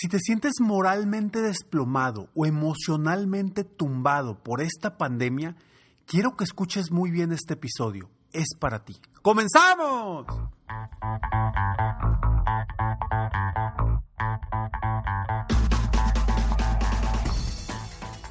Si te sientes moralmente desplomado o emocionalmente tumbado por esta pandemia, quiero que escuches muy bien este episodio. Es para ti. ¡Comenzamos!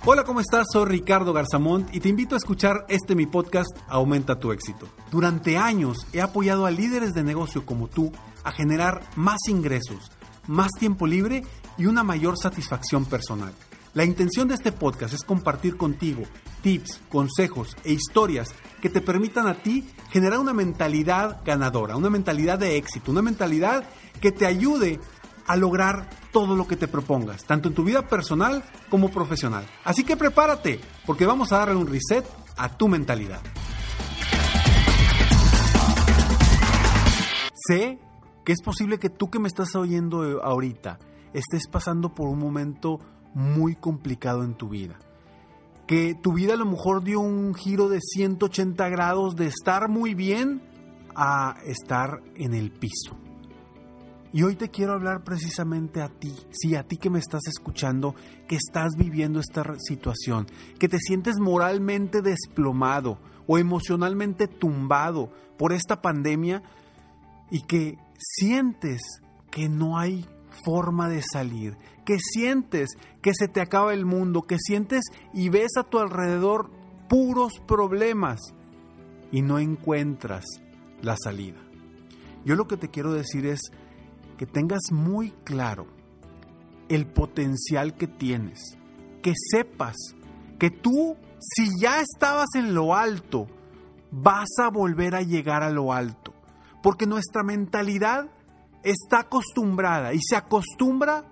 Hola, ¿cómo estás? Soy Ricardo Garzamont y te invito a escuchar este mi podcast Aumenta tu éxito. Durante años he apoyado a líderes de negocio como tú a generar más ingresos más tiempo libre y una mayor satisfacción personal. La intención de este podcast es compartir contigo tips, consejos e historias que te permitan a ti generar una mentalidad ganadora, una mentalidad de éxito, una mentalidad que te ayude a lograr todo lo que te propongas, tanto en tu vida personal como profesional. Así que prepárate, porque vamos a darle un reset a tu mentalidad. Sé que es posible que tú que me estás oyendo ahorita estés pasando por un momento muy complicado en tu vida. Que tu vida a lo mejor dio un giro de 180 grados de estar muy bien a estar en el piso. Y hoy te quiero hablar precisamente a ti, sí, a ti que me estás escuchando, que estás viviendo esta situación, que te sientes moralmente desplomado o emocionalmente tumbado por esta pandemia y que sientes que no hay forma de salir, que sientes que se te acaba el mundo, que sientes y ves a tu alrededor puros problemas y no encuentras la salida. Yo lo que te quiero decir es que tengas muy claro el potencial que tienes, que sepas que tú, si ya estabas en lo alto, vas a volver a llegar a lo alto porque nuestra mentalidad está acostumbrada y se acostumbra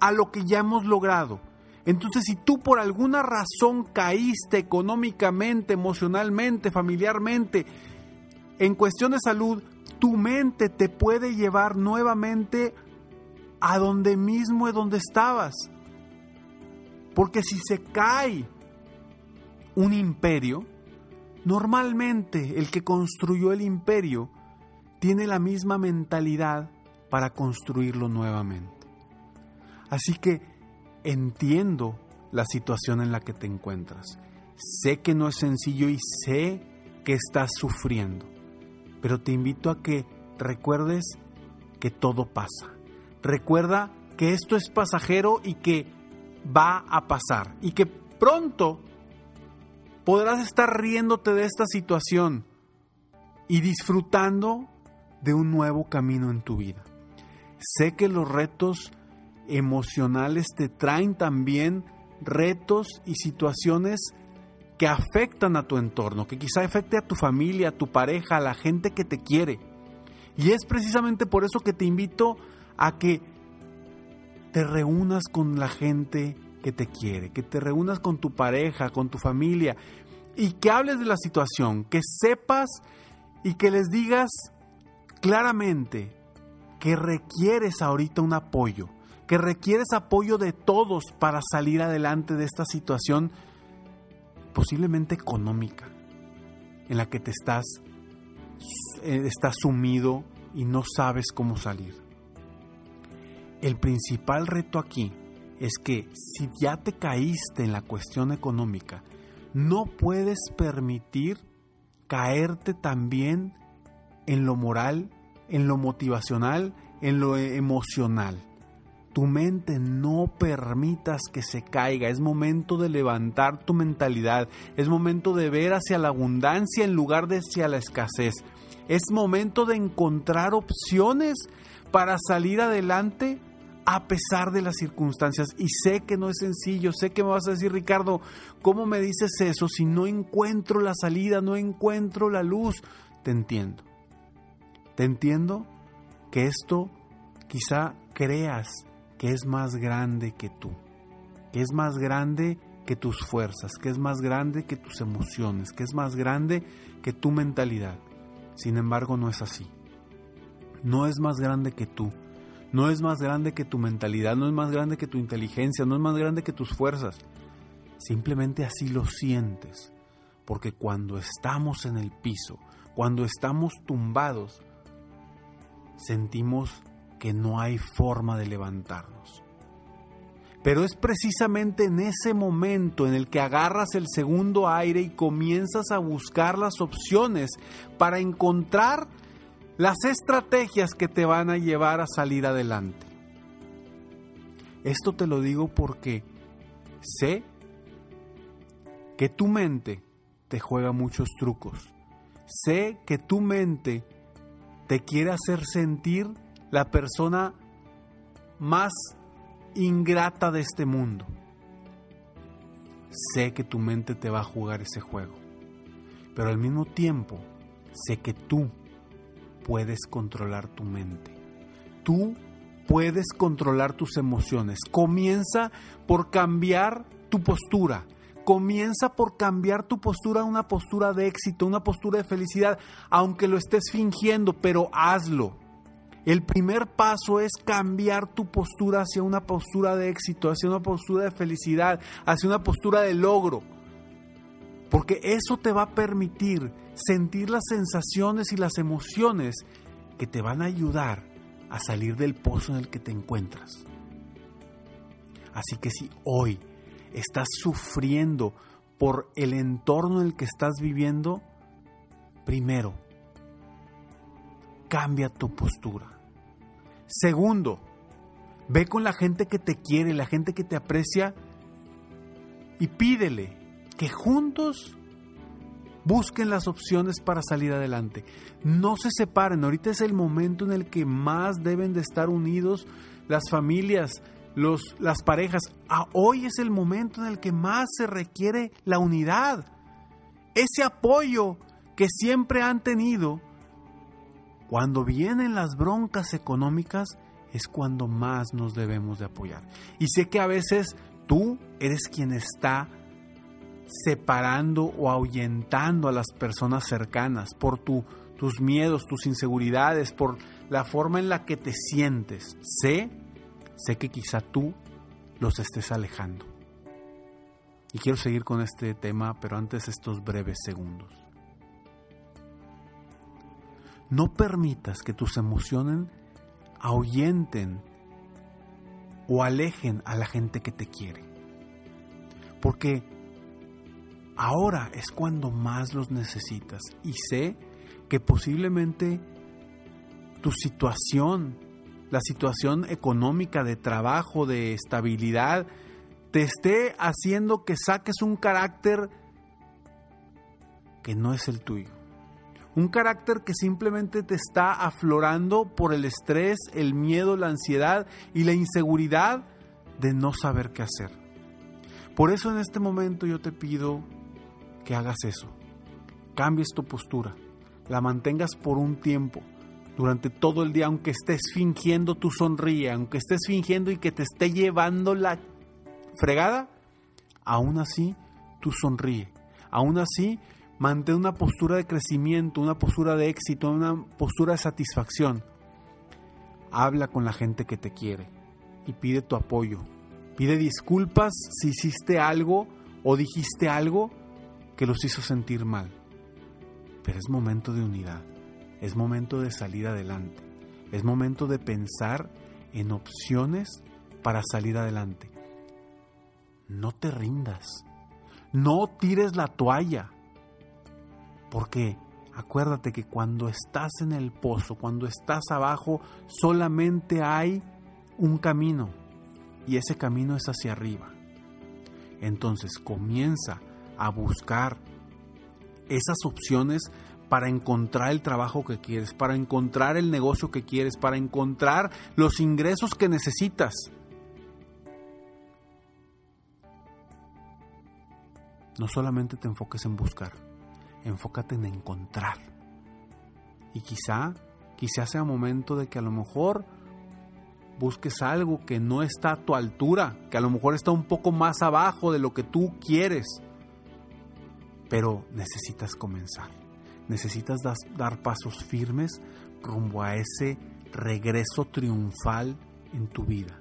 a lo que ya hemos logrado. Entonces, si tú por alguna razón caíste económicamente, emocionalmente, familiarmente, en cuestión de salud, tu mente te puede llevar nuevamente a donde mismo es donde estabas. Porque si se cae un imperio, normalmente el que construyó el imperio tiene la misma mentalidad para construirlo nuevamente. Así que entiendo la situación en la que te encuentras. Sé que no es sencillo y sé que estás sufriendo, pero te invito a que recuerdes que todo pasa. Recuerda que esto es pasajero y que va a pasar y que pronto podrás estar riéndote de esta situación y disfrutando de un nuevo camino en tu vida. Sé que los retos emocionales te traen también retos y situaciones que afectan a tu entorno, que quizá afecte a tu familia, a tu pareja, a la gente que te quiere. Y es precisamente por eso que te invito a que te reúnas con la gente que te quiere, que te reúnas con tu pareja, con tu familia y que hables de la situación, que sepas y que les digas claramente que requieres ahorita un apoyo, que requieres apoyo de todos para salir adelante de esta situación posiblemente económica en la que te estás, eh, estás sumido y no sabes cómo salir. El principal reto aquí es que si ya te caíste en la cuestión económica, no puedes permitir caerte también en lo moral, en lo motivacional, en lo emocional. Tu mente no permitas que se caiga. Es momento de levantar tu mentalidad. Es momento de ver hacia la abundancia en lugar de hacia la escasez. Es momento de encontrar opciones para salir adelante a pesar de las circunstancias. Y sé que no es sencillo, sé que me vas a decir, Ricardo, ¿cómo me dices eso si no encuentro la salida, no encuentro la luz? Te entiendo. Te entiendo que esto quizá creas que es más grande que tú, que es más grande que tus fuerzas, que es más grande que tus emociones, que es más grande que tu mentalidad. Sin embargo, no es así. No es más grande que tú. No es más grande que tu mentalidad, no es más grande que tu inteligencia, no es más grande que tus fuerzas. Simplemente así lo sientes. Porque cuando estamos en el piso, cuando estamos tumbados, sentimos que no hay forma de levantarnos. Pero es precisamente en ese momento en el que agarras el segundo aire y comienzas a buscar las opciones para encontrar las estrategias que te van a llevar a salir adelante. Esto te lo digo porque sé que tu mente te juega muchos trucos. Sé que tu mente te quiere hacer sentir la persona más ingrata de este mundo. Sé que tu mente te va a jugar ese juego, pero al mismo tiempo sé que tú puedes controlar tu mente. Tú puedes controlar tus emociones. Comienza por cambiar tu postura. Comienza por cambiar tu postura a una postura de éxito, una postura de felicidad, aunque lo estés fingiendo, pero hazlo. El primer paso es cambiar tu postura hacia una postura de éxito, hacia una postura de felicidad, hacia una postura de logro. Porque eso te va a permitir sentir las sensaciones y las emociones que te van a ayudar a salir del pozo en el que te encuentras. Así que si hoy estás sufriendo por el entorno en el que estás viviendo, primero, cambia tu postura. Segundo, ve con la gente que te quiere, la gente que te aprecia y pídele que juntos busquen las opciones para salir adelante. No se separen, ahorita es el momento en el que más deben de estar unidos las familias, los, las parejas. Ah, hoy es el momento en el que más se requiere la unidad. Ese apoyo que siempre han tenido. Cuando vienen las broncas económicas es cuando más nos debemos de apoyar. Y sé que a veces tú eres quien está separando o ahuyentando a las personas cercanas por tu, tus miedos, tus inseguridades, por la forma en la que te sientes. Sé sé que quizá tú los estés alejando. Y quiero seguir con este tema, pero antes estos breves segundos. No permitas que tus emociones ahuyenten o alejen a la gente que te quiere. Porque ahora es cuando más los necesitas. Y sé que posiblemente tu situación la situación económica, de trabajo, de estabilidad, te esté haciendo que saques un carácter que no es el tuyo. Un carácter que simplemente te está aflorando por el estrés, el miedo, la ansiedad y la inseguridad de no saber qué hacer. Por eso en este momento yo te pido que hagas eso. Cambies tu postura, la mantengas por un tiempo, durante todo el día, aunque estés fingiendo tu sonríe, aunque estés fingiendo y que te esté llevando la fregada, aún así tú sonríe. Aún así, mantén una postura de crecimiento, una postura de éxito, una postura de satisfacción. Habla con la gente que te quiere y pide tu apoyo. Pide disculpas si hiciste algo o dijiste algo que los hizo sentir mal. Pero es momento de unidad. Es momento de salir adelante. Es momento de pensar en opciones para salir adelante. No te rindas. No tires la toalla. Porque acuérdate que cuando estás en el pozo, cuando estás abajo, solamente hay un camino. Y ese camino es hacia arriba. Entonces comienza a buscar esas opciones para encontrar el trabajo que quieres, para encontrar el negocio que quieres, para encontrar los ingresos que necesitas. No solamente te enfoques en buscar, enfócate en encontrar. Y quizá, quizá sea momento de que a lo mejor busques algo que no está a tu altura, que a lo mejor está un poco más abajo de lo que tú quieres, pero necesitas comenzar Necesitas dar pasos firmes rumbo a ese regreso triunfal en tu vida.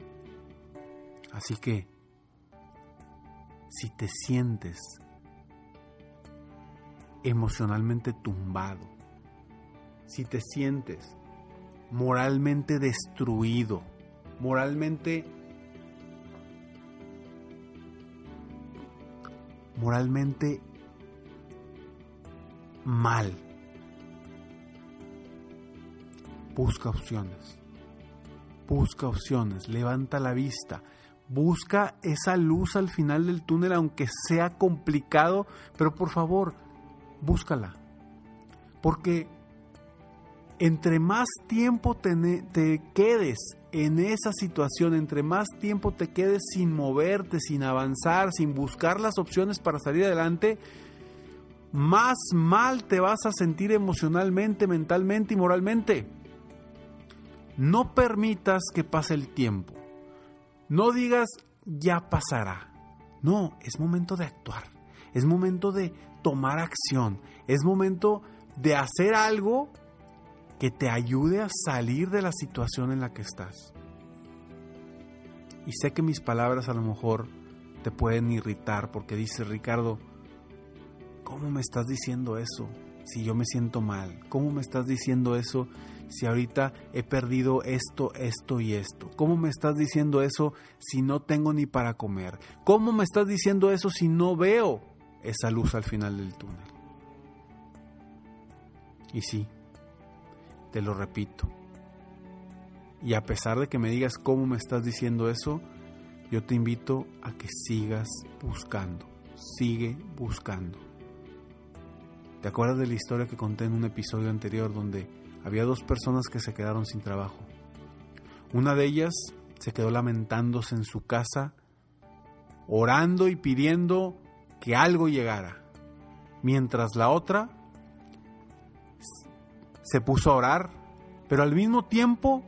Así que, si te sientes emocionalmente tumbado, si te sientes moralmente destruido, moralmente moralmente mal. Busca opciones. Busca opciones. Levanta la vista. Busca esa luz al final del túnel, aunque sea complicado, pero por favor, búscala. Porque entre más tiempo te, quedes en esa situación, entre más tiempo te quedes sin moverte, sin avanzar, sin buscar las opciones para salir adelante, más mal te vas a sentir emocionalmente, mentalmente y moralmente. No permitas que pase el tiempo. No digas ya pasará. No, es momento de actuar. Es momento de tomar acción. Es momento de hacer algo que te ayude a salir de la situación en la que estás. Y sé que mis palabras a lo mejor te pueden irritar porque dice Ricardo, ¿cómo me estás diciendo eso si yo me siento mal? ¿Cómo me estás diciendo eso si ahorita he perdido esto, esto y esto? ¿Cómo me estás diciendo eso si no tengo ni para comer? ¿Cómo me estás diciendo eso si no veo esa luz al final del túnel? Y sí, te lo repito. Y a pesar de que me digas cómo me estás diciendo eso, yo te invito a que sigas buscando. Sigue buscando. ¿Te acuerdas de la historia que conté en un episodio anterior donde había dos personas que se quedaron sin trabajo? Una de ellas se quedó lamentándose en su casa, orando y pidiendo que algo llegara, mientras la otra se puso a orar, pero al mismo tiempo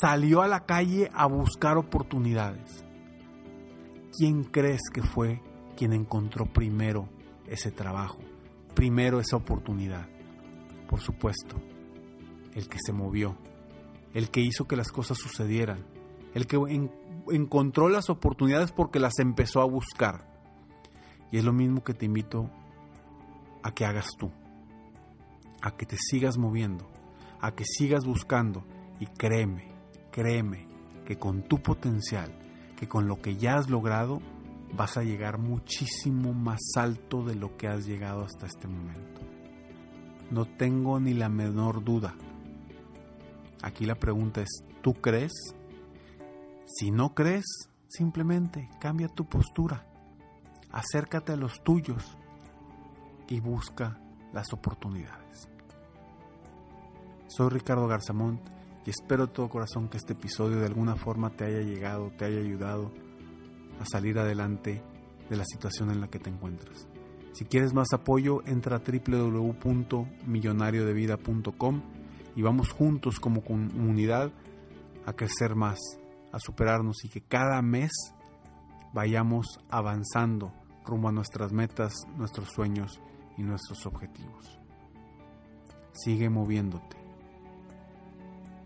salió a la calle a buscar oportunidades. ¿Quién crees que fue quien encontró primero ese trabajo, primero esa oportunidad? Por supuesto, el que se movió, el que hizo que las cosas sucedieran, el que encontró las oportunidades porque las empezó a buscar. Y es lo mismo que te invito a que hagas tú a que te sigas moviendo, a que sigas buscando y créeme, créeme que con tu potencial, que con lo que ya has logrado, vas a llegar muchísimo más alto de lo que has llegado hasta este momento. No tengo ni la menor duda. Aquí la pregunta es, ¿tú crees? Si no crees, simplemente cambia tu postura, acércate a los tuyos y busca las oportunidades. Soy Ricardo Garzamont y espero de todo corazón que este episodio de alguna forma te haya llegado, te haya ayudado a salir adelante de la situación en la que te encuentras. Si quieres más apoyo, entra a www.millonariodevida.com y vamos juntos como comunidad a crecer más, a superarnos y que cada mes vayamos avanzando rumbo a nuestras metas, nuestros sueños y nuestros objetivos. Sigue moviéndote.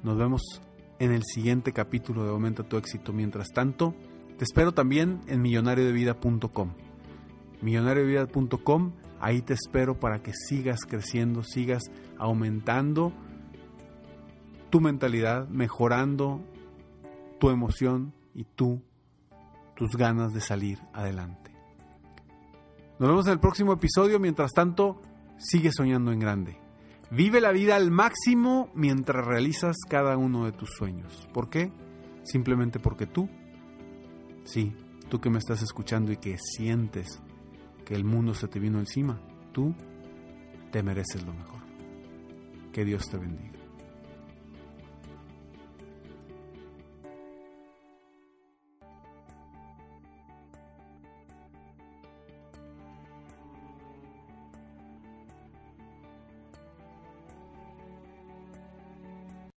Nos vemos en el siguiente capítulo de Aumenta tu éxito. Mientras tanto, te espero también en millonariodevida.com. Millonariodevida.com, ahí te espero para que sigas creciendo, sigas aumentando tu mentalidad, mejorando tu emoción y tú, tus ganas de salir adelante. Nos vemos en el próximo episodio. Mientras tanto, sigue soñando en grande. Vive la vida al máximo mientras realizas cada uno de tus sueños. ¿Por qué? Simplemente porque tú, sí, tú que me estás escuchando y que sientes que el mundo se te vino encima, tú te mereces lo mejor. Que Dios te bendiga.